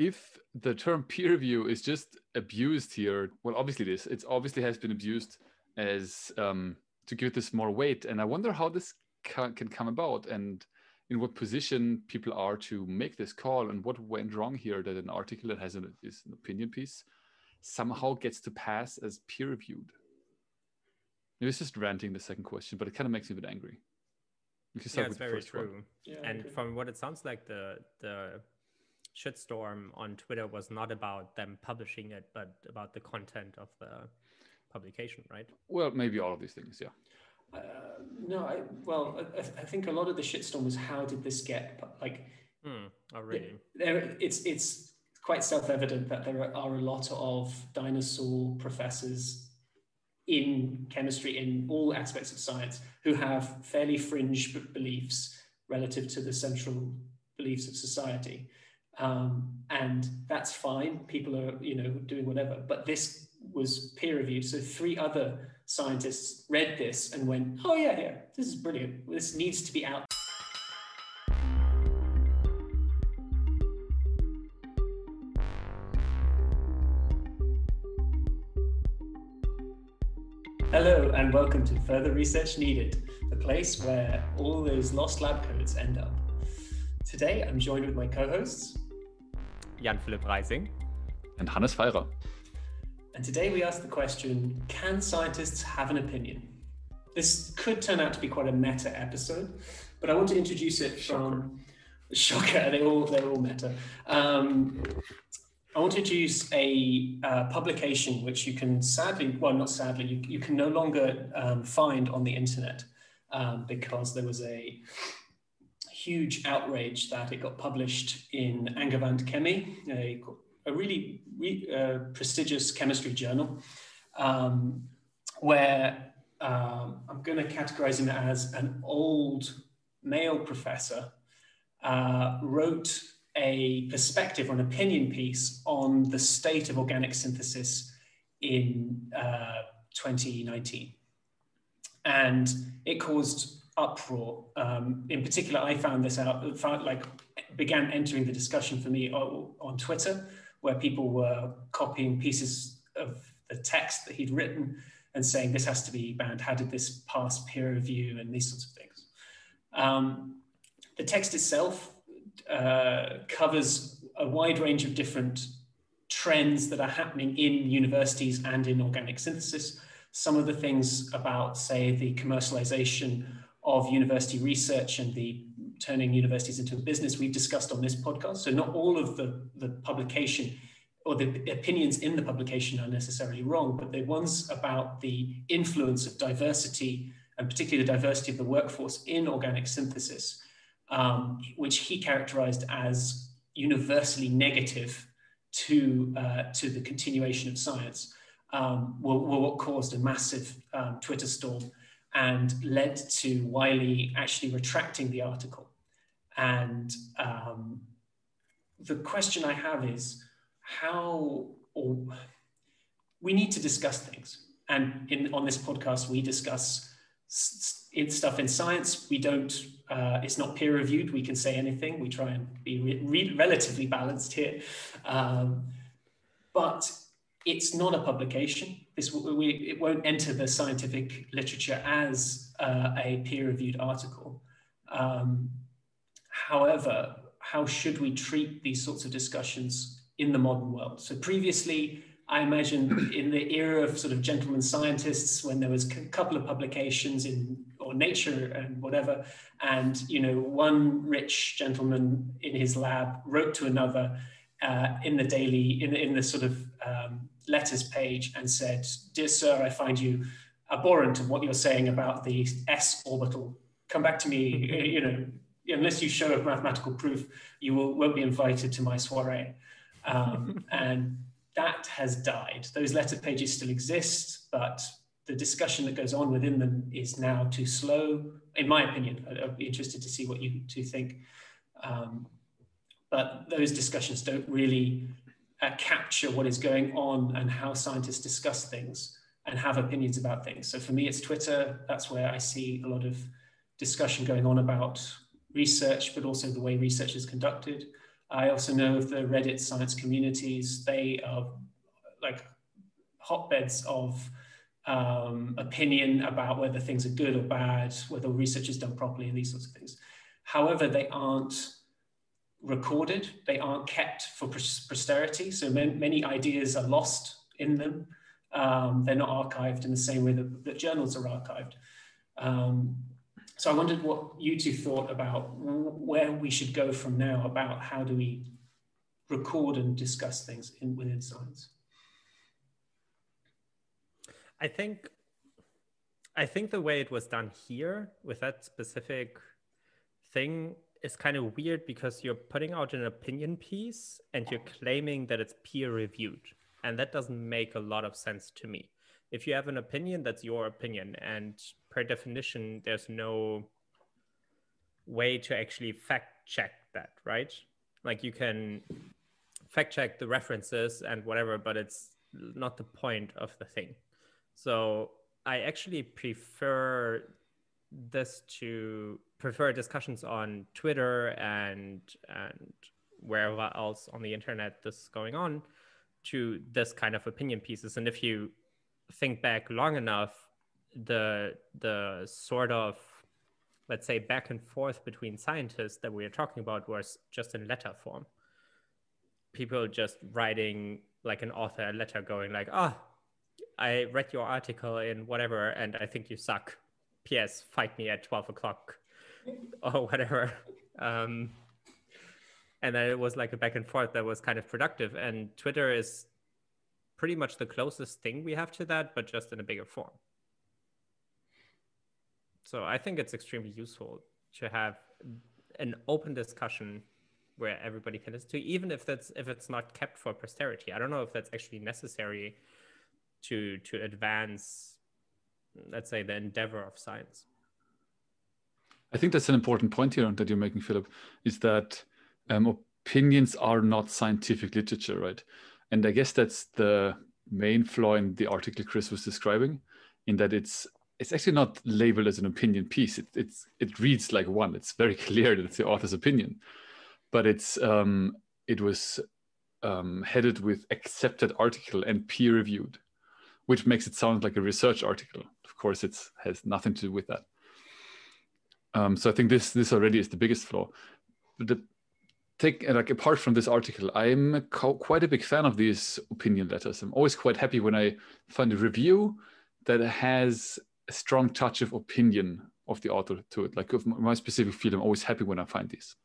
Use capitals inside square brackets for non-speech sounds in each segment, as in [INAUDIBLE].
if the term peer review is just abused here, well, obviously this it obviously has been abused as um, to give this more weight, and I wonder how this can, can come about and in what position people are to make this call and what went wrong here that an article that has an, is an opinion piece somehow gets to pass as peer reviewed. Maybe it's just ranting the second question, but it kind of makes me a bit angry. Yeah, it's very true. Yeah, and from what it sounds like, the the shitstorm on Twitter was not about them publishing it, but about the content of the publication, right? Well, maybe all of these things, yeah. Uh, no, I, well, I, I, think a lot of the shitstorm was how did this get like? Hmm. Oh, really? There, it's it's quite self-evident that there are a lot of dinosaur professors in chemistry in all aspects of science who have fairly fringe beliefs relative to the central beliefs of society um, and that's fine. People are you know doing whatever. But this was peer reviewed so three other scientists read this and went oh yeah yeah this is brilliant. This needs to be out. Hello, and welcome to Further Research Needed, the place where all those lost lab codes end up. Today, I'm joined with my co hosts, Jan Philipp Reising and Hannes Feirer. And today we ask the question Can scientists have an opinion? This could turn out to be quite a meta episode, but I want to introduce it from. Shocker, shocker [LAUGHS] they all, they're all meta. Um, I want to introduce a uh, publication which you can sadly, well, not sadly, you, you can no longer um, find on the internet um, because there was a huge outrage that it got published in Angewandte Chemie, a, a really re, uh, prestigious chemistry journal, um, where um, I'm going to categorize him as an old male professor uh, wrote a perspective or an opinion piece on the state of organic synthesis in uh, 2019. And it caused uproar. Um, in particular, I found this out, found, like began entering the discussion for me on, on Twitter, where people were copying pieces of the text that he'd written and saying this has to be banned. How did this pass peer review and these sorts of things? Um, the text itself uh, covers a wide range of different trends that are happening in universities and in organic synthesis. Some of the things about, say, the commercialization of university research and the turning universities into a business we've discussed on this podcast. So not all of the, the publication or the opinions in the publication are necessarily wrong, but the ones about the influence of diversity and particularly the diversity of the workforce in organic synthesis um, which he characterized as universally negative to, uh, to the continuation of science, um, were, were, what caused a massive um, Twitter storm and led to Wiley actually retracting the article. And um, the question I have is how, or we need to discuss things. And in, on this podcast, we discuss stuff in science. We don't uh, it's not peer reviewed. We can say anything. We try and be re- re- relatively balanced here. Um, but it's not a publication. We, it won't enter the scientific literature as uh, a peer-reviewed article. Um, however, how should we treat these sorts of discussions in the modern world? So previously, I imagine in the era of sort of gentlemen scientists, when there was a couple of publications in or Nature and whatever. And you know, one rich gentleman in his lab wrote to another uh, in the daily, in, in the sort of um, letters page, and said, "Dear sir, I find you abhorrent of what you're saying about the s orbital. Come back to me. [LAUGHS] You know, unless you show a mathematical proof, you will, won't be invited to my soiree." Um, [LAUGHS] and that has died. Those letter pages still exist, but the discussion that goes on within them is now too slow, in my opinion. I'd, I'd be interested to see what you two think. Um, but those discussions don't really uh, capture what is going on and how scientists discuss things and have opinions about things. So for me, it's Twitter. That's where I see a lot of discussion going on about research, but also the way research is conducted. I also know of the Reddit science communities. They are like hotbeds of um, opinion about whether things are good or bad, whether research is done properly, and these sorts of things. However, they aren't recorded, they aren't kept for posterity. So many ideas are lost in them. Um, they're not archived in the same way that, that journals are archived. Um, so I wondered what you two thought about where we should go from now about how do we record and discuss things in, within science. I think I think the way it was done here with that specific thing is kind of weird because you're putting out an opinion piece and you're claiming that it's peer reviewed. And that doesn't make a lot of sense to me. If you have an opinion, that's your opinion. And per definition, there's no way to actually fact check that, right? Like you can fact check the references and whatever, but it's not the point of the thing. So I actually prefer this to prefer discussions on Twitter and and wherever else on the internet this is going on to this kind of opinion pieces. And if you think back long enough, the the sort of let's say back and forth between scientists that we are talking about was just in letter form. People just writing like an author a letter going like, ah, oh, I read your article in whatever and I think you suck. P.S. Fight me at 12 o'clock [LAUGHS] or whatever. Um, and then it was like a back and forth that was kind of productive. And Twitter is pretty much the closest thing we have to that, but just in a bigger form. So I think it's extremely useful to have an open discussion where everybody can listen to, even if that's if it's not kept for posterity. I don't know if that's actually necessary to to advance, let's say, the endeavor of science. I think that's an important point here that you're making, Philip, is that um, opinions are not scientific literature, right? And I guess that's the main flaw in the article Chris was describing, in that it's it's actually not labeled as an opinion piece. It, it's it reads like one. It's very [LAUGHS] clear that it's the author's opinion, but it's um, it was um, headed with accepted article and peer reviewed, which makes it sound like a research article. Of course, it has nothing to do with that. Um, so I think this this already is the biggest flaw. But the take like apart from this article, I'm quite a big fan of these opinion letters. I'm always quite happy when I find a review that has a strong touch of opinion of the author to it. Like of my specific field, I'm always happy when I find these.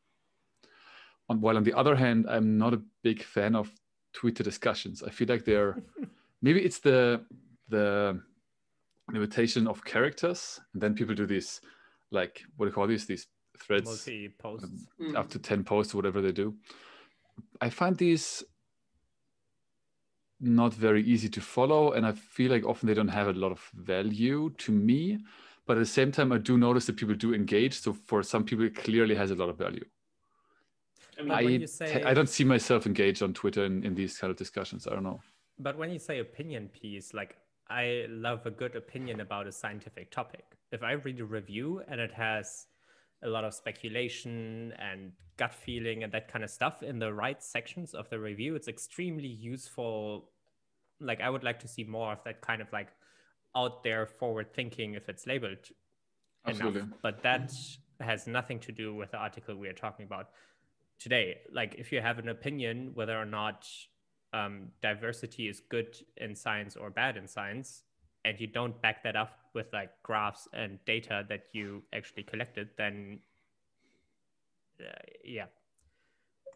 On, while on the other hand, I'm not a big fan of Twitter discussions. I feel like they're [LAUGHS] maybe it's the the limitation of characters, and then people do this like what do you call these these threads multi posts um, up to 10 posts or whatever they do i find these not very easy to follow and i feel like often they don't have a lot of value to me but at the same time i do notice that people do engage so for some people it clearly has a lot of value I, mean, I, say, I don't see myself engaged on Twitter in, in these kind of discussions. I don't know. But when you say opinion piece, like I love a good opinion about a scientific topic. If I read a review and it has a lot of speculation and gut feeling and that kind of stuff in the right sections of the review, it's extremely useful. Like I would like to see more of that kind of like out there forward thinking if it's labeled Absolutely. enough. But that has nothing to do with the article we are talking about today. Like if you have an opinion whether or not um, diversity is good in science or bad in science, and you don't back that up with like graphs and data that you actually collected, then uh, yeah.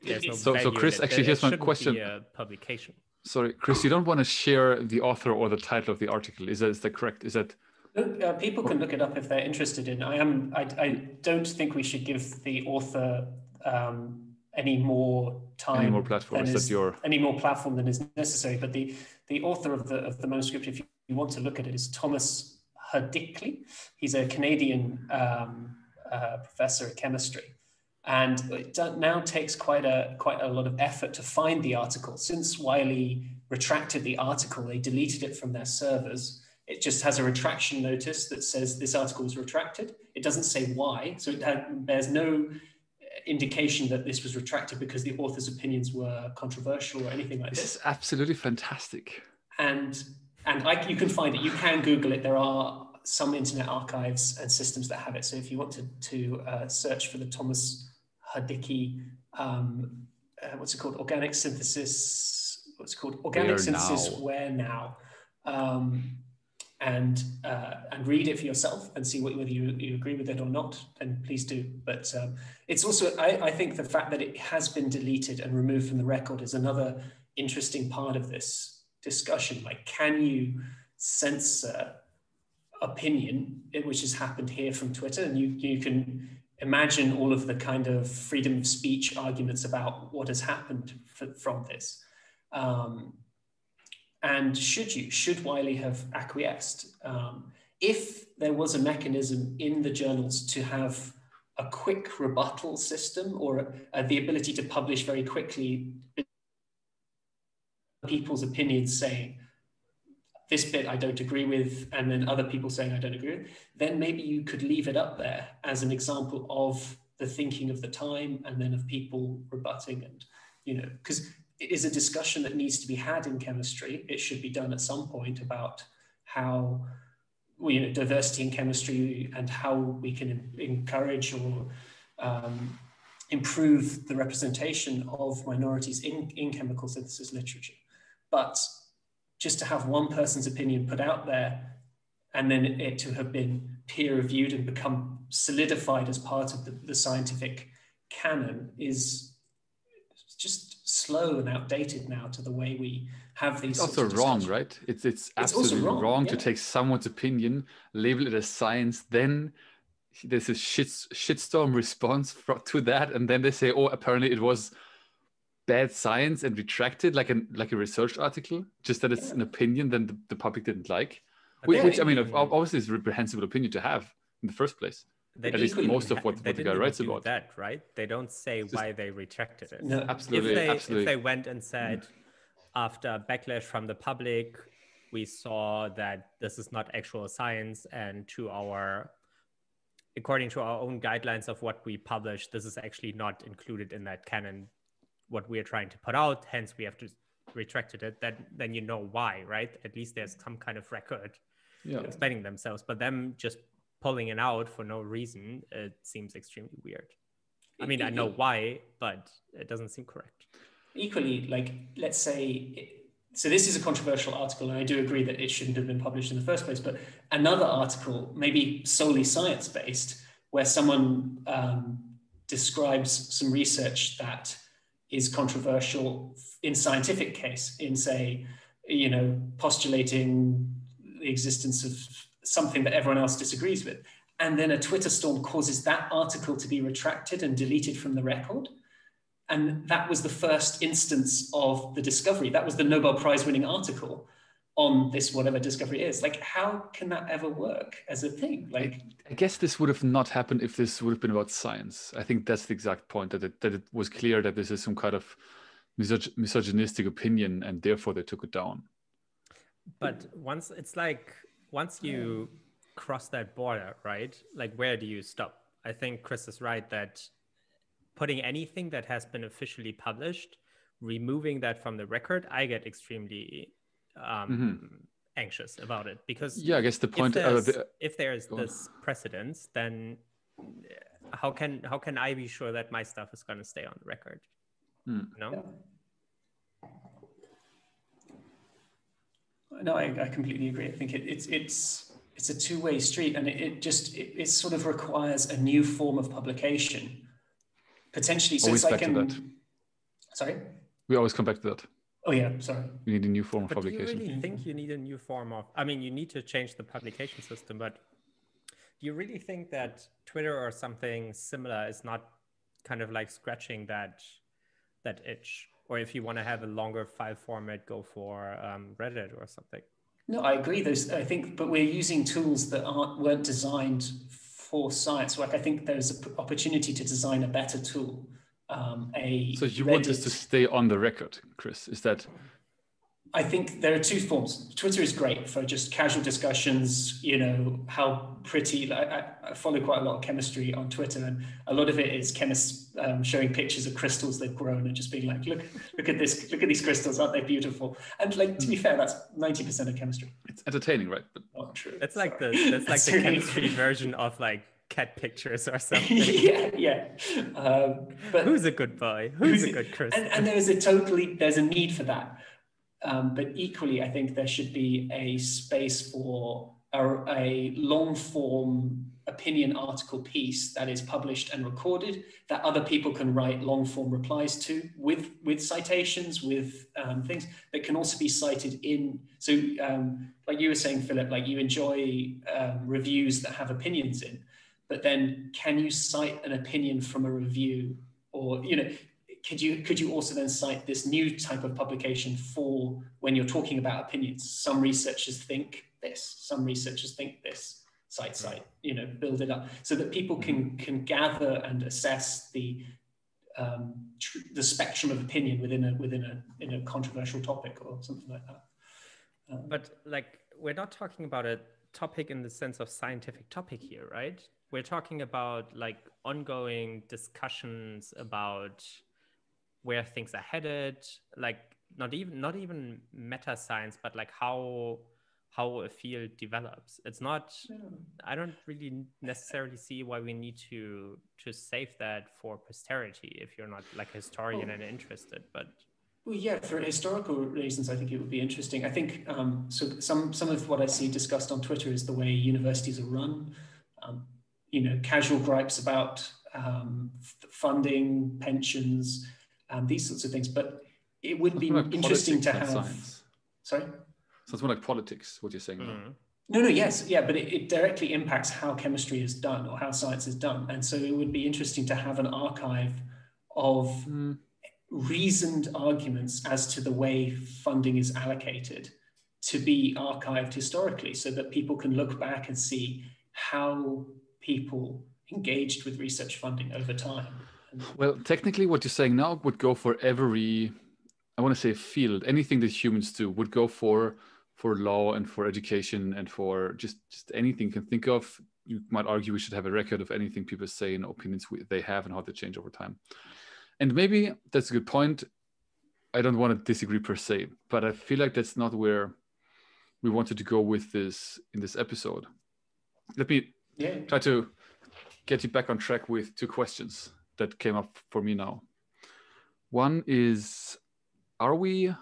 No so, so Chris, actually, here's my question. publication. Sorry, Chris, you don't want to share the author or the title of the article. Is that, is that correct? Is that uh, people can look it up if they're interested in. I am. I, I don't think we should give the author um, any more time, any more platforms is, that you're any more platform than is necessary. But the the author of the of the manuscript, if you want to look at it, is Thomas Hudlicky. He's a Canadian um, uh, professor of chemistry, and it now takes quite a quite a lot of effort to find the article. Since Wiley retracted the article, they deleted it from their servers. It just has a retraction notice that says this article was retracted. It doesn't say why, so it bears no indication that this was retracted because the author's opinions were controversial or anything like this. This is absolutely fantastic. And and I, you can find it. You can Google it. There are some internet archives and systems that have it. So if you want to, to uh, search for the Thomas Hudlicky, um, uh, what's it called? Organic synthesis. What's it called? Organic where synthesis. Now? Where now? Um, and uh, and read it for yourself and see what, whether you, you agree with it or not, then please do. But um, it's also, I, I think the fact that it has been deleted and removed from the record is another interesting part of this discussion. Like, can you censor opinion, which has happened here from Twitter? And you, you can imagine all of the kind of freedom of speech arguments about what has happened for, from this. Um, and should you, should Wiley have acquiesced? Um, if there was a mechanism in the journals to have a quick rebuttal system or uh, the ability to publish very quickly people's opinions saying, this bit I don't agree with, and then other people saying I don't agree with, then maybe you could leave it up there as an example of the thinking of the time and then of people rebutting and, you know, because is a discussion that needs to be had in chemistry. It should be done at some point about how you know diversity in chemistry and how we can encourage or um, improve the representation of minorities in, in chemical synthesis literature. But just to have one person's opinion put out there and then it, to have been peer reviewed and become solidified as part of the, the scientific canon is just slow and outdated now to the way we have these. It's also wrong, right? It's it's, it's absolutely wrong, wrong yeah. to take someone's opinion, label it as science, then there's a shit shitstorm response to that, and then they say, "Oh, apparently it was bad science and retracted, like a like a research article, just that it's yeah. an opinion then the, the public didn't like." Which, which I mean, obviously, is a reprehensible opinion to have in the first place. They At least most of what, what the guy writes about. That right? They don't say Just, why they retracted it. No, absolutely. If they, absolutely. if they went and mm-hmm. said, after backlash from the public, we saw that this is not actual science, and to our, according to our own guidelines of what we publish, this is actually not included in that canon. What we are trying to put out, hence we have to retracted it. Then then you know why, right? At least there's some kind of record yeah. explaining themselves. But them just pulling it out for no reason, it seems extremely weird. I mean, I know why, but it doesn't seem correct. Equally, like, let's say, so this is a controversial article, and I do agree that it shouldn't have been published in the first place, but another article, maybe solely science based, where someone um, describes some research that is controversial in scientific case, in, say, you know, postulating the existence of something that everyone else disagrees with. And then a Twitter storm causes that article to be retracted and deleted from the record. And that was the first instance of the discovery. That was the Nobel Prize winning article on this whatever discovery is like how can that ever work as a thing like i guess this would have not happened if this would have been about science i think that's the exact point that it, that it was clear that this is some kind of misog- misogynistic opinion and therefore they took it down but once it's like once you cross that border, right? Like, where do you stop? I think Chris is right that putting anything that has been officially published, removing that from the record, I get extremely um, mm-hmm. anxious about it because yeah, I guess the point if there's, the, if there's this precedence, then how can how can I be sure that my stuff is going to stay on the record? Mm. No. Yeah. No, I, I completely agree. I think it, it's it's it's a two way street, and it, it just it, it, sort of requires a new form of publication, potentially. So always it's like back to that. Sorry. We always come back to that. Oh yeah, sorry. We need a new form but of publication. Do you really think you need a new form of? I mean, you need to change the publication system, but do you really think that Twitter or something similar is not kind of like scratching that that itch? Or if you want to have a longer file format, go for um, Reddit or something. No, I agree. There's, I think, but we're using tools that aren't weren't designed for science work. I think there's an opportunity to design a better tool. Um, a so you Reddit... want this to stay on the record, Chris? Is that I think there are two forms. Twitter is great for just casual discussions. You know how pretty. I, I follow quite a lot of chemistry on Twitter, and a lot of it is chemists um, showing pictures of crystals they've grown and just being like, "Look, look at this! Look at these crystals! Aren't they beautiful?" And like to be fair, that's ninety percent of chemistry. It's entertaining, right? But not true. That's like the that's like [LAUGHS] the chemistry version of like cat pictures or [LAUGHS] something. yeah, yeah. Um, but who's a good boy? Who's, who's a good crystal? And, and there is a totally there's a need for that. Um, but equally, I think there should be a space for a, a long form opinion article piece that is published and recorded that other people can write long form replies to with with citations with um, things that can also be cited in so um, like you were saying philip like you enjoy um, reviews that have opinions in but then can you cite an opinion from a review or you know could you could you also then cite this new type of publication for when you're talking about opinions? Some researchers think this, some researchers think this. Cite, cite, you know, build it up so that people can can gather and assess the um, tr- the spectrum of opinion within a within a in a controversial topic or something like that. Um, but like we're not talking about a topic in the sense of scientific topic here, right? We're talking about like ongoing discussions about where things are headed like not even not even meta science but like how how a field develops it's not i don't really necessarily see why we need to to save that for posterity if you're not like a historian oh. and interested but well, yeah, for historical reasons, I think it would be interesting. I think um, so. Some some of what I see discussed on Twitter is the way universities are run. Um, you know, casual gripes about um, funding, pensions, um, these sorts of things. But it would be like interesting to have. Science. Sorry. So it's more like politics. What you're saying. Mm. No, no, yes, yeah, but it, it, directly impacts how chemistry is done or how science is done, and so it would be interesting to have an archive of mm. reasoned arguments as to the way funding is allocated to be archived historically, so that people can look back and see how people engaged with research funding over time. Well, technically, what you're saying now would go for every, I want to say field, anything that humans do would go for for law and for education and for just just anything you can think of. You might argue we should have a record of anything people say and opinions they have and how they change over time. And maybe that's a good point. I don't want to disagree per se, but I feel like that's not where we wanted to go with this in this episode. Let me yeah. try to get you back on track with two questions that came up for me now. One is Are we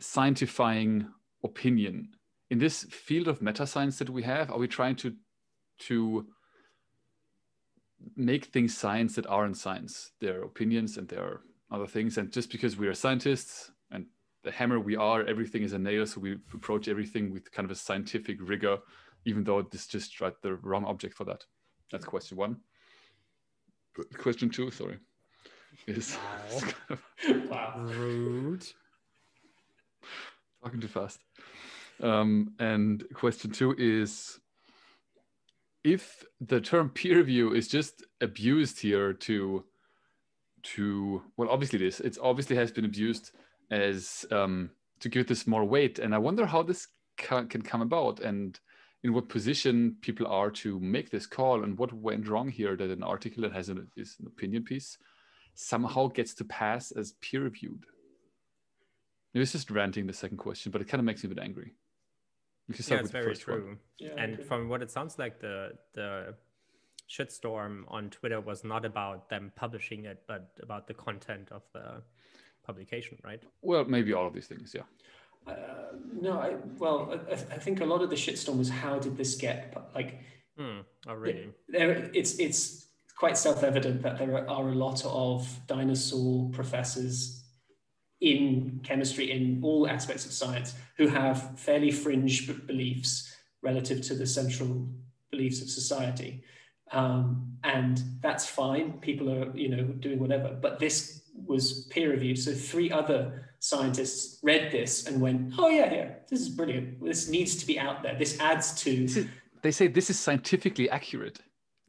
scientifying opinion? In this field of meta science that we have, are we trying to, to make things science that aren't science? Their opinions and their other things. And just because we are scientists and the hammer we are, everything is a nail. So we approach everything with kind of a scientific rigor, even though this just right, the wrong object for that. That's question one question two, sorry, is wow. [LAUGHS] kind of wow. rude. Talking too fast. Um, and question two is if the term peer review is just abused here to to well obviously this it's obviously has been abused as um, to give this more weight and i wonder how this can, can come about and in what position people are to make this call and what went wrong here that an article that has an, is an opinion piece somehow gets to pass as peer reviewed. Maybe was just ranting the second question, but it kind of makes me a bit angry. Yeah, it's very true. Yeah, and from what it sounds like, the the shitstorm on Twitter was not about them publishing it, but about the content of the publication, right? Well, maybe all of these things, yeah. Uh, no, I, well, I, I, think a lot of the shitstorm was how did this get like? Mm, oh, really? There, it's it's quite self-evident that there are a lot of dinosaur professors in chemistry in all aspects of science who have fairly fringe beliefs relative to the central beliefs of society. Um, and that's fine. People are, you know, doing whatever. But this was peer reviewed. So three other scientists read this and went, "Oh yeah, yeah, this is brilliant. This needs to be out there. This adds to." Is, they say this is scientifically accurate.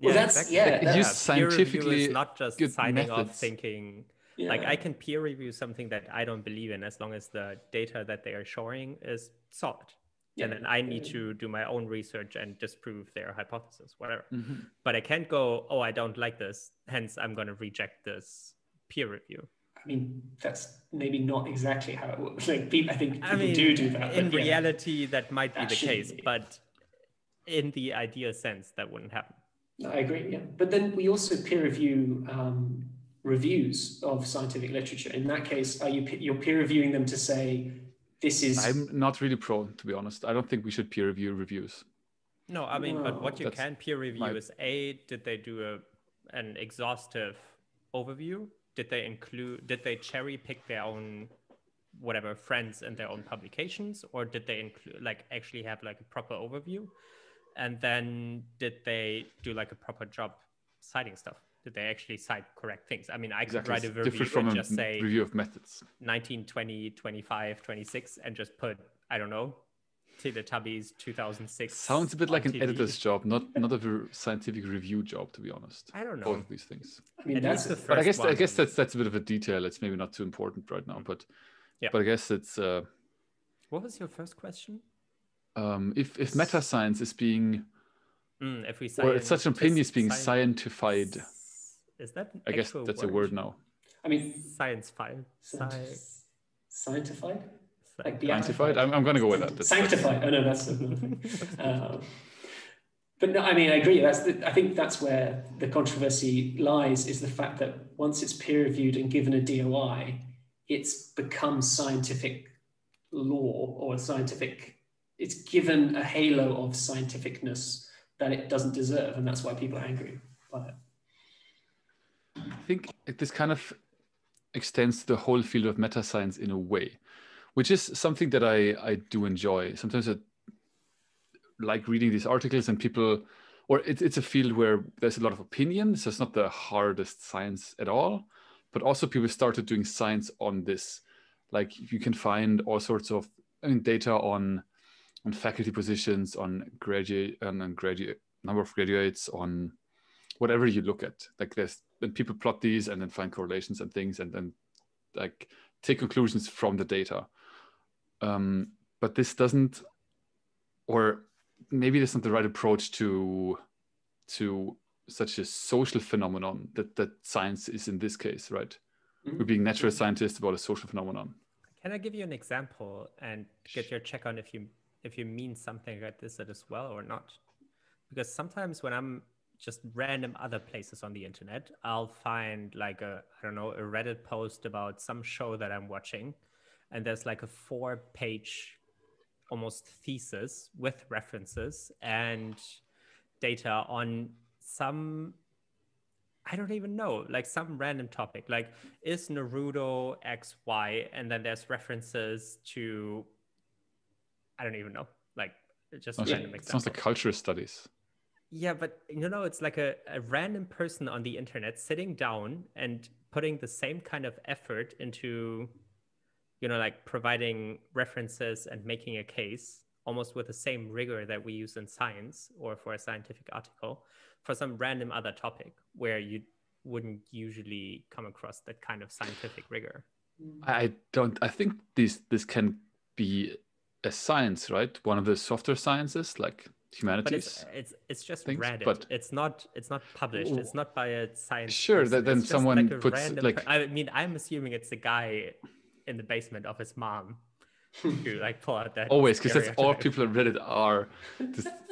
Well, yeah, that's exactly. yeah. It used scientifically not just signing methods. off thinking Yeah. Like I can peer review something that I don't believe in as long as the data that they are showing is solid. Yeah. And then I need to do my own research and disprove their hypothesis, whatever. Mm-hmm. But I can't go, oh, I don't like this. Hence, I'm going to reject this peer review. I mean, that's maybe not exactly how it works. [LAUGHS] Like, I think people I mean, do do that. In reality, that might be that the case, be. but in the ideal sense, that wouldn't happen. I agree. Yeah, but then we also peer review um, reviews of scientific literature. In that case, are you you're peer reviewing them to say this is? I'm not really pro, to be honest. I don't think we should peer review reviews. No, I mean, no. but what you can peer review my... is a did they do a an exhaustive overview? Did they include? Did they cherry pick their own whatever friends and their own publications, or did they include like actually have like a proper overview? And then did they do like a proper job citing stuff? Did they actually cite correct things? I mean, I could write a review from and just say review of methods 19, 20, 25, 26, and just put, I don't know, Teletubbies 2006. Sounds a bit like an TV. editor's job, not not a [LAUGHS] scientific review job, to be honest. I don't know. Both of these things. I mean, that's the first but I guess one. I guess that's that's a bit of a detail. It's maybe not too important right now, but yeah. But I guess it's. Uh, what was your first question? Um, if if meta science is being, mm, if we or such an opinion is being scientified is that? I guess that's word? a word now. I mean, science file. Sci- scientified. Like Sanctified. I'm, I'm going to go with that. That's, Sanctified. oh no, that's. [LAUGHS] [LAUGHS] Um, but no, I mean, I agree. That's the, I think that's where the controversy lies. Is the fact that once it's peer reviewed and given a DOI, it's become scientific law or scientific. It's given a halo of scientificness that it doesn't deserve, and that's why people are angry by it. I think this kind of extends to the whole field of meta science in a way, which is something that I, I do enjoy. Sometimes I like reading these articles and people, or it, it's a field where there's a lot of opinion. So it's not the hardest science at all, but also people started doing science on this. Like you can find all sorts of I mean, data on on faculty positions, on graduate, on graduate number of graduates, on whatever you look at. Like there's and people plot these and then find correlations and things and then like take conclusions from the data. Um, but this doesn't, or maybe that's not the right approach to to such a social phenomenon that that science is in this case, right? Mm-hmm. We're being natural scientists about a social phenomenon. Can I give you an example and get your check on if you if you mean something like this as well or not? Because sometimes when I'm just random other places on the internet. I'll find like a, I don't know, a Reddit post about some show that I'm watching. And there's like a four page almost thesis with references and data on some I don't even know, like some random topic. Like, is Naruto XY? And then there's references to, I don't even know, like just sounds random like, Sounds like cultural studies. Yeah, but you know, it's like a, a random person on the internet sitting down and putting the same kind of effort into, you know, like providing references and making a case almost with the same rigor that we use in science or for a scientific article for some random other topic where you wouldn't usually come across that kind of scientific rigor. I don't I think this this can be a science, right? One of the softer sciences like humanities. But it's it's, it's just things, Reddit. But it's not it's not published. It's not by a science. Sure, that then someone like puts like. I mean, I'm assuming it's a guy in the basement of his mom who [LAUGHS] like pull out that. Always, because that's all people on Reddit are. [LAUGHS]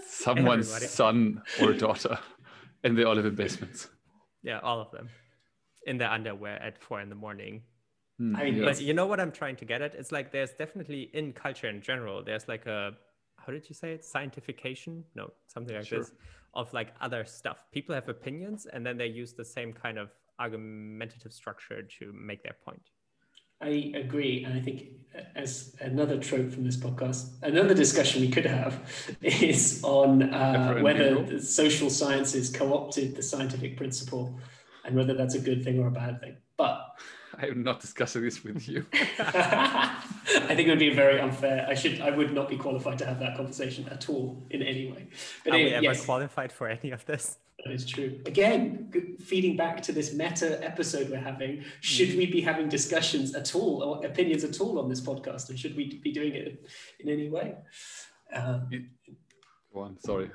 someone's son or daughter, and they all live in basements. Yeah, all of them, in their underwear at four in the morning. Hmm, I mean, but you know what I'm trying to get at? It's like there's definitely in culture in general. There's like a how did you say it? Scientification? No, something like sure. this of like other stuff. People have opinions and then they use the same kind of argumentative structure to make their point. I agree. And I think as another trope from this podcast, another discussion we could have [LAUGHS] is on uh, whether the social sciences co opted the scientific principle and whether that's a good thing or a bad thing. But [LAUGHS] I am not discussing this with you. [LAUGHS] I think it would be very unfair. I should, I would not be qualified to have that conversation at all in any way. But Are we ever yes. qualified for any of this? That is true. Again, feeding back to this meta episode we're having, should mm. we be having discussions at all or opinions at all on this podcast? And should we be doing it in any way? Um, Go on, sorry.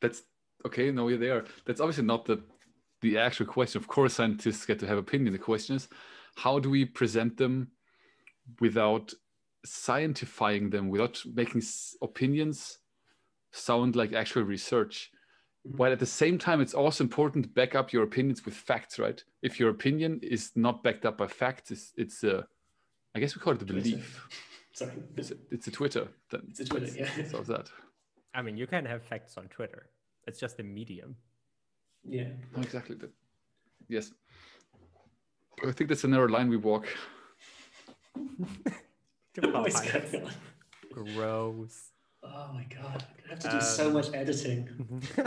That's okay. No, you're there. That's obviously not the the actual question. Of course, scientists get to have opinions. The question is, how do we present them without scientifying them, without making opinions sound like actual research? Mm-hmm. While at the same time, it's also important to back up your opinions with facts, right? If your opinion is not backed up by facts, it's, it's a, I guess we call it a belief. [LAUGHS] Sorry. It's a, it's a Twitter. Then it's a Twitter, yeah. Solves that. I mean, you can have facts on Twitter. It's just a medium. Yeah. No, exactly. Yes. I think that's a narrow line we walk. [LAUGHS] [LAUGHS] Gross. Oh my god, I have to do um, so much editing. [LAUGHS]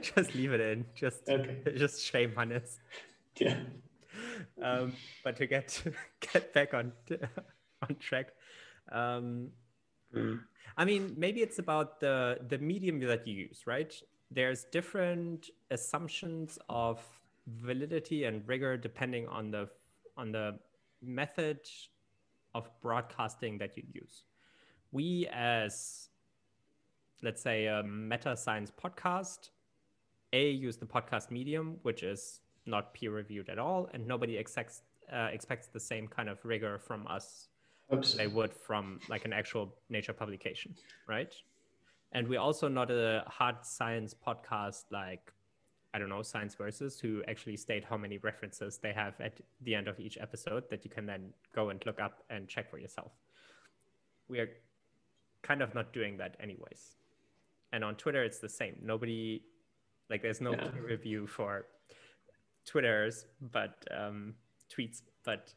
just leave it in. Just okay. [LAUGHS] Just shame Hannes. Yeah. Um, but to get [LAUGHS] get back on on track, um, mm. I mean, maybe it's about the the medium that you use, right? There's different assumptions of validity and rigor depending on the on the method of broadcasting that you use we as let's say a meta science podcast a use the podcast medium which is not peer reviewed at all and nobody expects uh, expects the same kind of rigor from us they would from like an actual nature publication right? And we're also not a hard science podcast like i don't know science versus who actually state how many references they have at the end of each episode that you can then go and look up and check for yourself. We are kind of not doing that anyways. And on Twitter, it's the same. Nobody, like, there's no yeah. review for Twitters, but um, tweets, but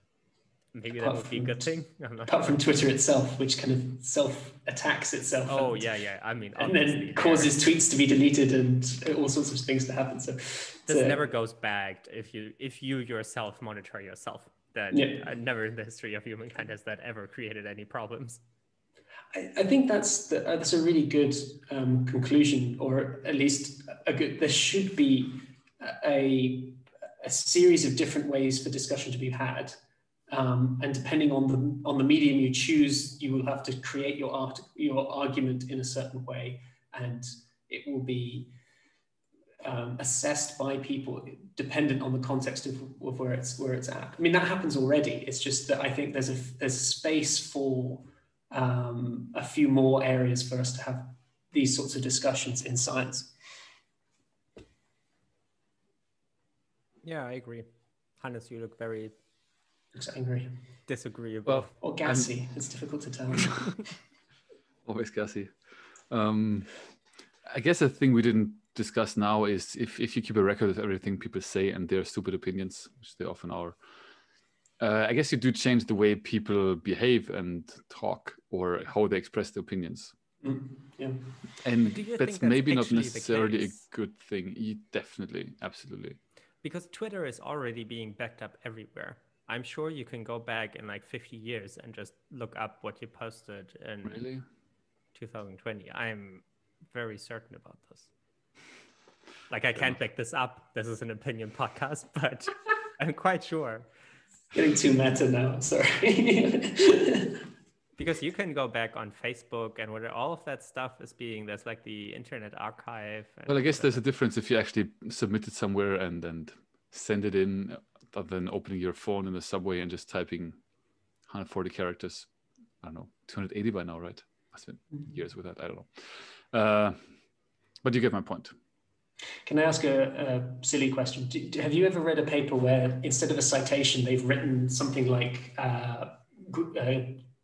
maybe apart that would be a good thing. [LAUGHS] apart sure. from Twitter itself, which kind of self attacks itself. Oh yeah, yeah. I mean, and then causes tweets to be deleted and all sorts of things to happen. So this so, never goes bagged if you if you yourself monitor yourself. That yeah. never in the history of humankind has that ever created any problems. I, think that's the, that's a really good um, conclusion, or at least a good. There should be a a series of different ways for discussion to be had, um, and depending on the on the medium you choose, you will have to create your art your argument in a certain way, and it will be um, assessed by people dependent on the context of, of, where it's where it's at. I mean that happens already. It's just that I think there's a there's a space for um, a few more areas for us to have these sorts of discussions in science. Yeah, I agree. Hannes, you look very looks angry, disagreeable, well, or gassy. it's difficult to tell. [LAUGHS] Always gassy. Um, I guess the thing we didn't discuss now is if, if you keep a record of everything people say and their stupid opinions, which they often are, uh, I guess you do change the way people behave and talk or how they express their opinions. Mm, yeah. And that's, that's, maybe not necessarily a good thing. definitely, absolutely. Because Twitter is already being backed up everywhere. I'm sure you can go back in like 50 years and just look up what you posted in really? 2020. I'm very certain about this. Like I can't back this up. This is an opinion [LAUGHS] podcast, but I'm quite sure. Getting too meta now. Sorry. [LAUGHS] because you can go back on Facebook and where all of that stuff is being there's like the Internet Archive. well, I guess there's a difference if you actually submit it somewhere and then send it in, other than opening your phone in the subway and just typing 140 characters. I don't know, 280 by now, right? I spent mm-hmm. years with that. I don't know. Uh, but you get my point. Can I ask a, a silly question? Do, have you ever read a paper where instead of a citation, they've written something like uh, uh,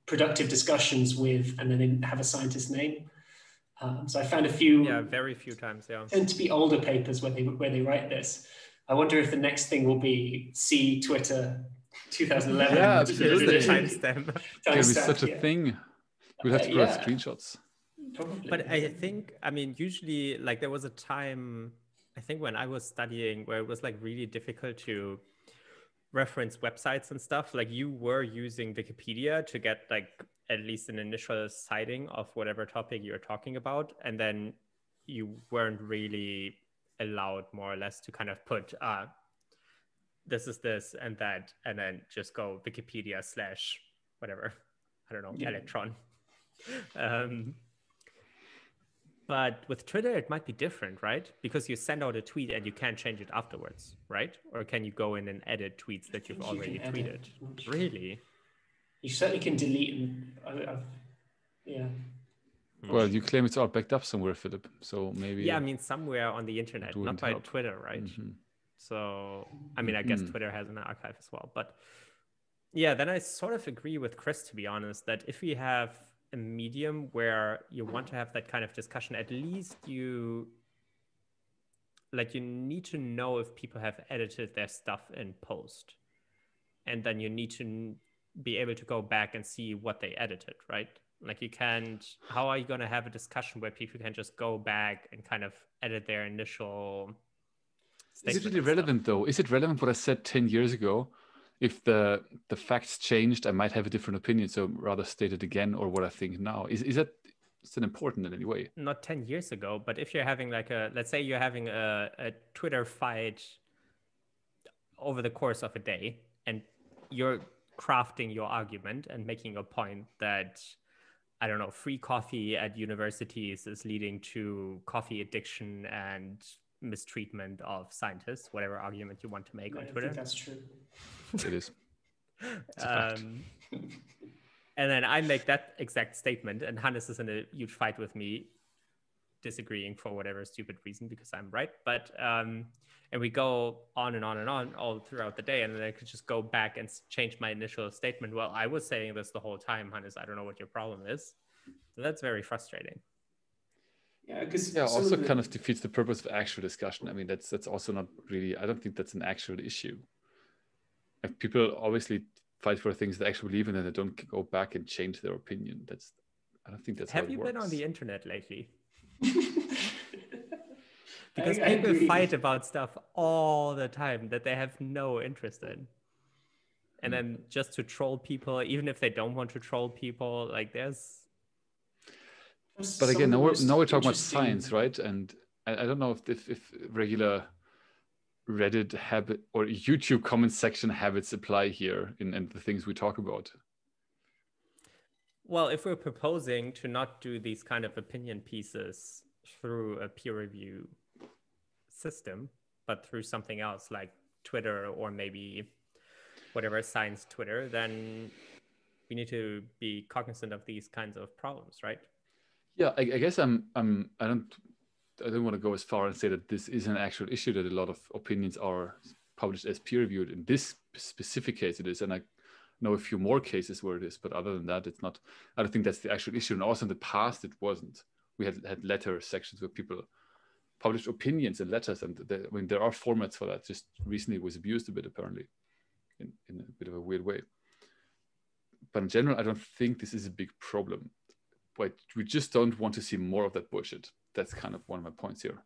productive discussions with, and then have a scientist name? Um, so I found a few. Yeah, very few times. Yeah, tend to be older papers where they where they write this. I wonder if the next thing will be see Twitter 2011. Yeah, absolutely. Timestamp. Time be such a yeah. thing. We'll have to uh, yeah. screenshots. Probably. But I think, I mean, usually, like, there was a time, I think, when I was studying where it was like really difficult to reference websites and stuff. Like, you were using Wikipedia to get like at least an initial citing of whatever topic you're talking about. And then you weren't really allowed more or less to kind of put uh this is this and that and then just go wikipedia slash whatever i don't know yeah. electron [LAUGHS] um but with twitter it might be different right because you send out a tweet and you can't change it afterwards right or can you go in and edit tweets that you've already you tweeted really you certainly can delete and I, I've, yeah well, you claim it's all backed up somewhere, Philip. So maybe. Yeah, I mean, somewhere on the internet, not by help. Twitter, right? Mm-hmm. So, I mean, I guess mm-hmm. Twitter has an archive as well. But yeah, then I sort of agree with Chris, to be honest, that if we have a medium where you want to have that kind of discussion, at least you like you need to know if people have edited their stuff in post and then you need to be able to go back and see what they edited right like you can't. How are you going to have a discussion where people can just go back and kind of edit their initial? Is it really relevant though? Is it relevant what I said ten years ago? If the the facts changed, I might have a different opinion. So rather state it again or what I think now. Is is that that important in any way? Not ten years ago, but if you're having like a let's say you're having a, a Twitter fight over the course of a day and you're crafting your argument and making a point that I don't know, free coffee at universities is leading to coffee addiction and mistreatment of scientists, whatever argument you want to make yeah, on Twitter. that's true. It is. [LAUGHS] um, and then I make that exact statement, and Hannes is in a huge fight with me, disagreeing for whatever stupid reason because I'm right. But um, and we go on and on and on all throughout the day, and then I could just go back and change my initial statement. Well, I was saying this the whole time, Hannes. I don't know what your problem is. So that's very frustrating. Yeah, because yeah, also the... kind of defeats the purpose of actual discussion. I mean, that's that's also not really. I don't think that's an actual issue. If people obviously fight for things they actually believe in, and they don't go back and change their opinion. That's I don't think that's. Have you been on the internet lately? [LAUGHS] because I, people I fight about stuff all the time that they have no interest in and mm. then just to troll people even if they don't want to troll people like there's but again now we're, now we're talking about science right? And I, I, don't know if, if, if regular reddit habit or youtube comment section habits apply here in, in the things we talk about. Well if we're proposing to not do these kind of opinion pieces through a peer review system, but through something else like Twitter or maybe whatever science Twitter, then we need to be cognizant of these kinds of problems, right? Yeah, I, I guess I'm I'm I don't I don't want to go as far and say that this is an actual issue that a lot of opinions are published as peer reviewed. In this specific case, it is, and I know a few more cases where it is, but other than that, it's not. I don't think that's the actual issue. And also in the past, it wasn't. We had had letter sections where people published opinions and letters, and I mean there are formats for that. Just recently it was abused a bit apparently, in, in a bit of a weird way. But in general, I don't think this is a big problem. But we just don't want to see more of that bullshit. That's kind of one of my points here.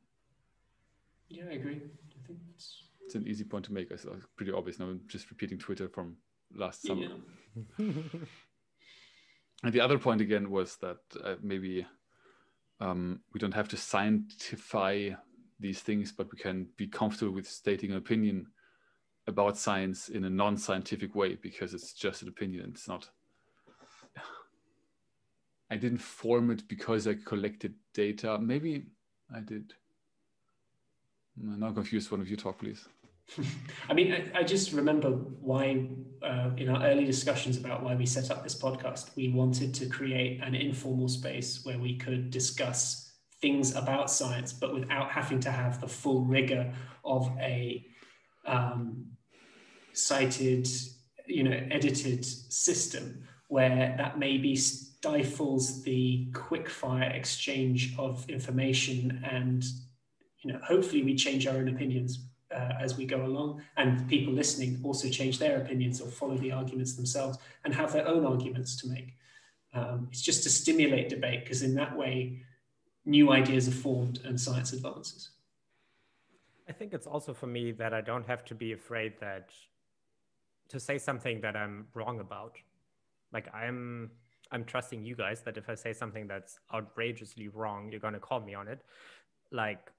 Yeah, I agree. I think it's, it's an easy point to make. It's pretty obvious. Now I'm just repeating Twitter from last summer. Yeah. [LAUGHS] and the other point again was that uh, maybe um, we don't have to scientify these things, but we can be comfortable with stating an opinion about science in a non-scientific way because it's just an opinion. It's not. I didn't form it because I collected data. Maybe I did. I'm now confused. One of you talk, please. [LAUGHS] I mean, I, I, just remember why, uh, in our early discussions about why we set up this podcast, we wanted to create an informal space where we could discuss things about science, but without having to have the full rigor of a um, cited, you know, edited system where that maybe stifles the quickfire exchange of information and, you know, hopefully we change our own opinions uh, as we go along, and people listening also change their opinions or follow the arguments themselves and have their own arguments to make. Um, it's just to stimulate debate because in that way, new ideas are formed and science advances. I think it's also for me that I don't have to be afraid that to say something that I'm wrong about. Like I'm I'm trusting you guys that if I say something that's outrageously wrong, you're going to call me on it. like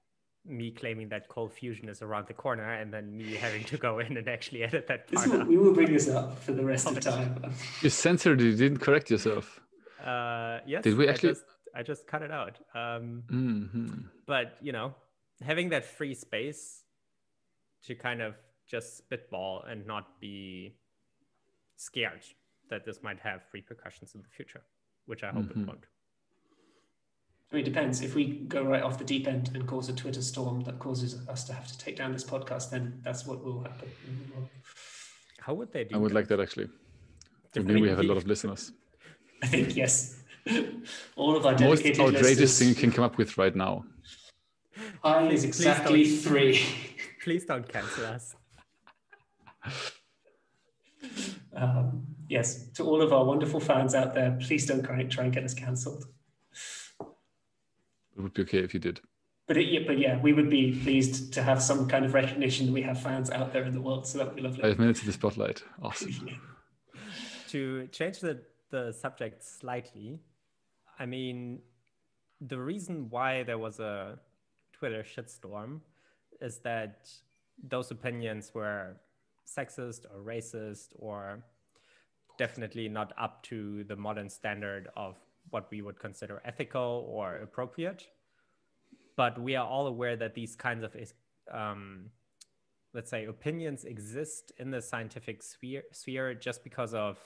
me claiming that cold fusion is around the corner and then me [LAUGHS] having to go in and actually edit that part. Will, we will bring this up for the rest of the time. [LAUGHS] You censored it, you didn't correct yourself. Uh, yes. Did we actually? I just, I just cut it out. Um, mm-hmm. But, you know, having that free space to kind of just spitball and not be scared that this might have repercussions in the future, which I hope mm-hmm. it won't. I mean, it depends. If we go right off the deep end and cause a Twitter storm that causes us to have to take down this podcast, then that's what will happen. How would they do? I would that? like that actually. I mean, we have a lot of listeners. [LAUGHS] I think yes. All of our dedicated most outrageous listeners. thing you can come up with right now. I is exactly please three. Please don't cancel us. [LAUGHS] Um, yes, to all of our wonderful fans out there, please don't try, try and get us cancelled. It would be okay if you did. But it, yeah, but yeah, we would be pleased to have some kind of recognition that we have fans out there in the world. So that would be lovely. Five minutes in the spotlight. Awesome. [LAUGHS] to change the, the subject slightly, I mean, the reason why there was a Twitter shitstorm is that those opinions were sexist or racist or definitely not up to the modern standard of what we would consider ethical or appropriate. But we are all aware that these kinds of, um, let's say, opinions exist in the scientific sphere, sphere just because of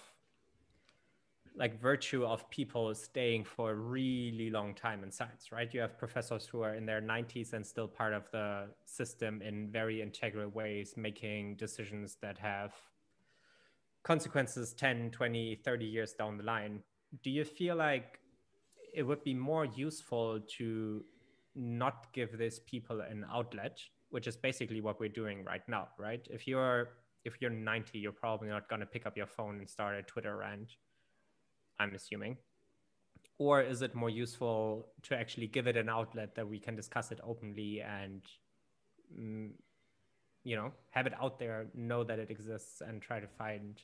like virtue of people staying for a really long time in science, right? You have professors who are in their 90s and still part of the system in very integral ways, making decisions that have consequences 10, 20, 30 years down the line do you feel like it would be more useful to not give these people an outlet which is basically what we're doing right now right? If you're if you're 90 you're probably not going to pick up your phone and start a twitter rant i'm assuming. Or is it more useful to actually give it an outlet that we can discuss it openly and mm, you know have it out there know that it exists and try to find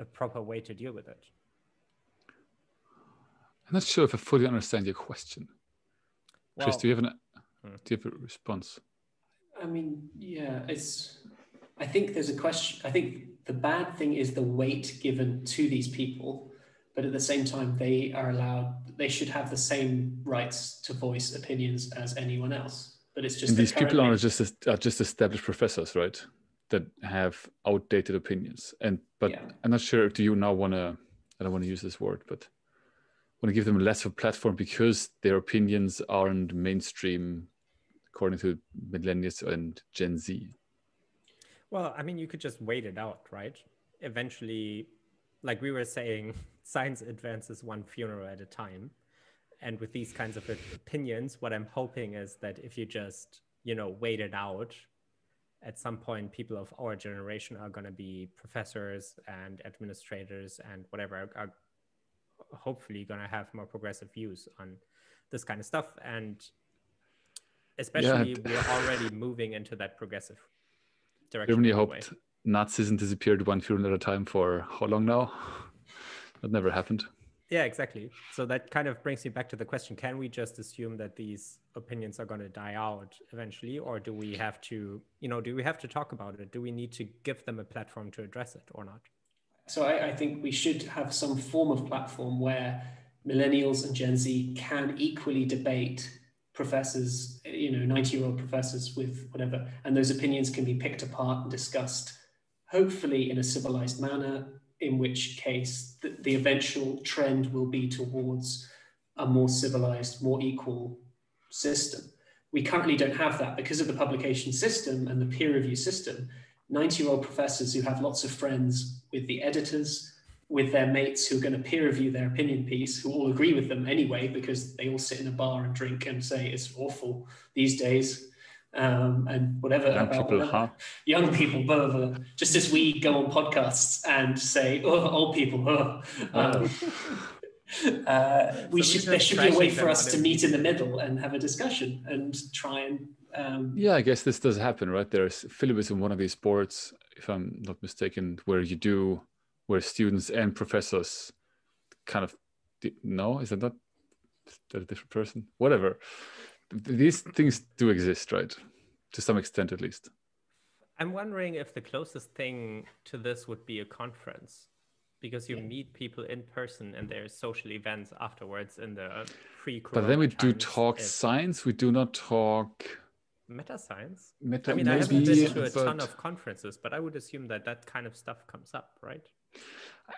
a proper way to deal with it I'm not sure if I fully understand your question. Well, Chris, do you have an hmm. do you have a response? I mean, yeah, it's. I think there's a question. I think the bad thing is the weight given to these people, but at the same time, they are allowed. They should have the same rights to voice opinions as anyone else. But it's just and these people are just are just established professors, right? That have outdated opinions, and but yeah. I'm not sure. Do you now want to? I don't want to use this word, but want to give them less of a platform because their opinions aren't mainstream according to millennials and Gen Z. Well, I mean, you could just wait it out, right? Eventually, like we were saying, [LAUGHS] science advances one funeral at a time. And with these kinds of opinions, what I'm hoping is that if you just, you know, wait it out, at some point, people of our generation are going to be professors and administrators and whatever are hopefully going to have more progressive views on this kind of stuff. And especially yeah. we're already moving into that progressive direction germany hoped nazism disappeared one funeral at a time for how long now? That never happened yeah exactly. So that kind of brings me back to the question can we just assume that these opinions are going to die out eventually or do we have to you know do we have to talk about it? Do we need to give them a platform to address it or not? So I, I think we should have some form of platform where millennials and Gen Z can equally debate professors, you know, 90 year old professors with whatever, and those opinions can be picked apart and discussed, hopefully in a civilized manner, in which case the, the eventual trend will be towards a more civilized, more equal system. We currently don't have that because of the publication system and the peer review system. 90 year old professors who have lots of friends with the editors, with their mates who are going to peer review their opinion piece, who all agree with them anyway, because they all sit in a bar and drink and say it's awful these days. Um, and whatever young about people, whatever. huh? young people, blah, blah, blah. just as we go on podcasts and say, "Oh, old people," oh. Um, [LAUGHS] uh, we so should there should be a way for us to meet in the middle and have a discussion and try and um, yeah, I guess this does happen, right? There's Philip in one of these sports, if I'm not mistaken, where you do where students and professors kind of no, is that not that a different person? Whatever. These things do exist, right? To some extent, at least. I'm wondering if the closest thing to this would be a conference because you meet people in person and there's social events afterwards in the pre But then we do talk if... science, we do not talk meta science. Meta, I mean, maybe, I haven't been to a but... ton of conferences, but I would assume that that kind of stuff comes up, right?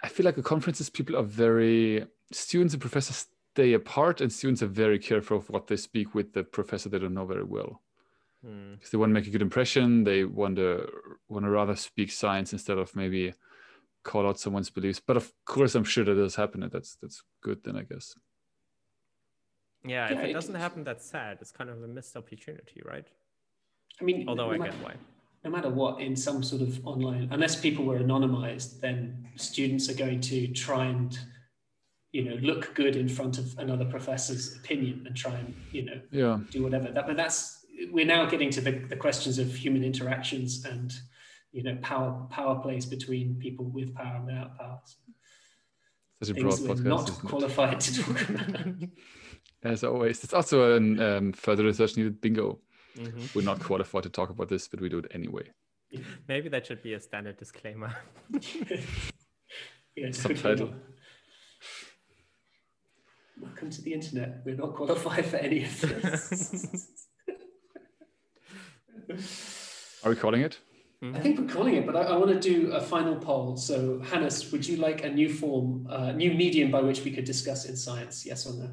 I feel like at conferences, people are very students and professors stay apart, and students are very careful of what they speak with the professor they don't know very well. Hmm. Because they want to make a good impression, they want to want to rather speak science instead of maybe call out someone's beliefs. But of course, I'm sure that does happen, and that's that's good. Then I guess. Yeah, if it doesn't happen, that's sad. It's kind of a missed opportunity, right? I mean, although no I get why. No matter what, in some sort of online, unless people were anonymized, then students are going to try and, you know, look good in front of another professor's opinion and try and, you know, yeah. do whatever. That, but that's we're now getting to the, the questions of human interactions and you know power power plays between people with power and without power. Such a broad podcast. Not qualified to talk about. [LAUGHS] As always, it's also a um, further research needed bingo. Mm-hmm. We're not qualified to talk about this, but we do it anyway. Maybe that should be a standard disclaimer. [LAUGHS] [LAUGHS] yeah, Subtitle. Welcome to the internet. We're not qualified for any of this. Are we calling it? I think we're calling it, but I, I, want to do a final poll. So, Hannes, would you like a new form, uh, new medium by which we could discuss in science? Yes or no?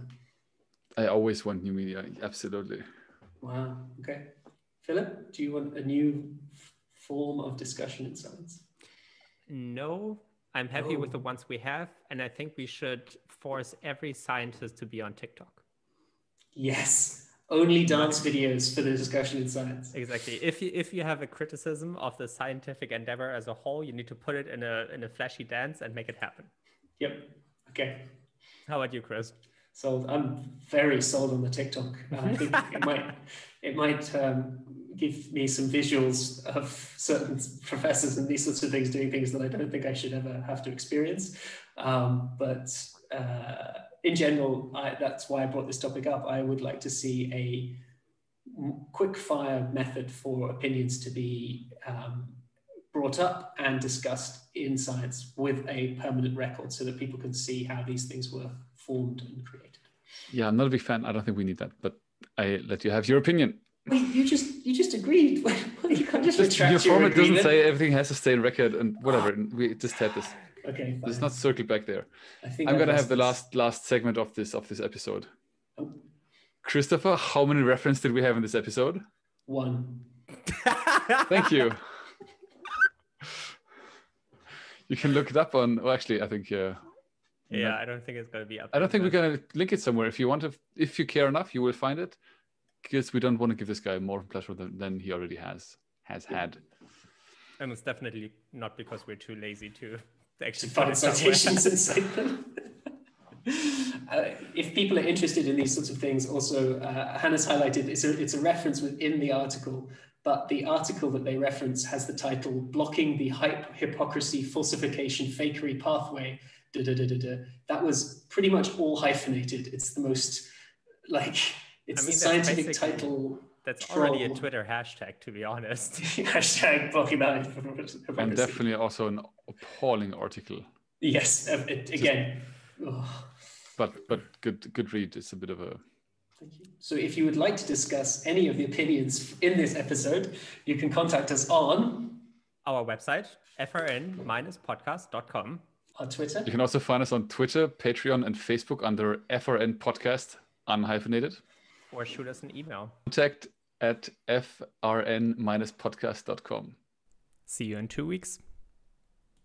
I always want new media. Absolutely. Wow. Okay. Philip, do you want a new form of discussion in science? No, I'm happy oh. with the ones we have, and I think we should force every scientist to be on TikTok. Yes only dance videos for the discussion in science. Exactly. If you if you have a criticism of the scientific endeavor as a whole, you need to put it in a in a flashy dance and make it happen. Yep. Okay. How about you, Chris? So I'm very sold on the TikTok. I think [LAUGHS] it might it might um, give me some visuals of certain professors and these sorts of things doing things that I don't think I should ever have to experience. Um, but uh, in general, I, that's why I brought this topic up. I would like to see a quick fire method for opinions to be um, brought up and discussed in science with a permanent record so that people can see how these things were formed and created. Yeah, I'm not a big fan. I don't think we need that, but I let you have your opinion. Wait, you just you just agreed. [LAUGHS] you can't just, just retract your, your format agreement. doesn't say everything has to stay in record and whatever. we just had this. Okay. Fine. Let's not circle back there. I think I'm gonna have the last last segment of this of this episode. Oh. Christopher, how many references did we have in this episode? One. [LAUGHS] Thank you. you can look it up on. Well, actually, I think yeah. Yeah, I don't think it's gonna be up. I don't think we're gonna link it somewhere. If you want to, if you care enough, you will find it. Because we don't want to give this guy more pleasure than, than he already has has had. And it's definitely not because we're too lazy to actually find citations and [LAUGHS] cite them. [LAUGHS] Uh, if people are interested in these sorts of things, also uh, Hannes highlighted it's a, it's a reference within the article, but the article that they reference has the title "Blocking the Hype, Hypocrisy, Falsification, Fakery Pathway." Da, da, da, da, da. That was pretty much all hyphenated. It's the most like it's I mean, the scientific title that's troll. already a Twitter hashtag, to be honest. [LAUGHS] hashtag blocking that. And definitely also an appalling article. Yes, uh, it, again. But but good good read. It's a bit of a. Thank you. So if you would like to discuss any of the opinions in this episode, you can contact us on our website, frn-podcast.com. On Twitter. You can also find us on Twitter, Patreon, and Facebook under FRN Podcast, unhyphenated. Or shoot us an email. Contact at frn-podcast.com. See you in two weeks.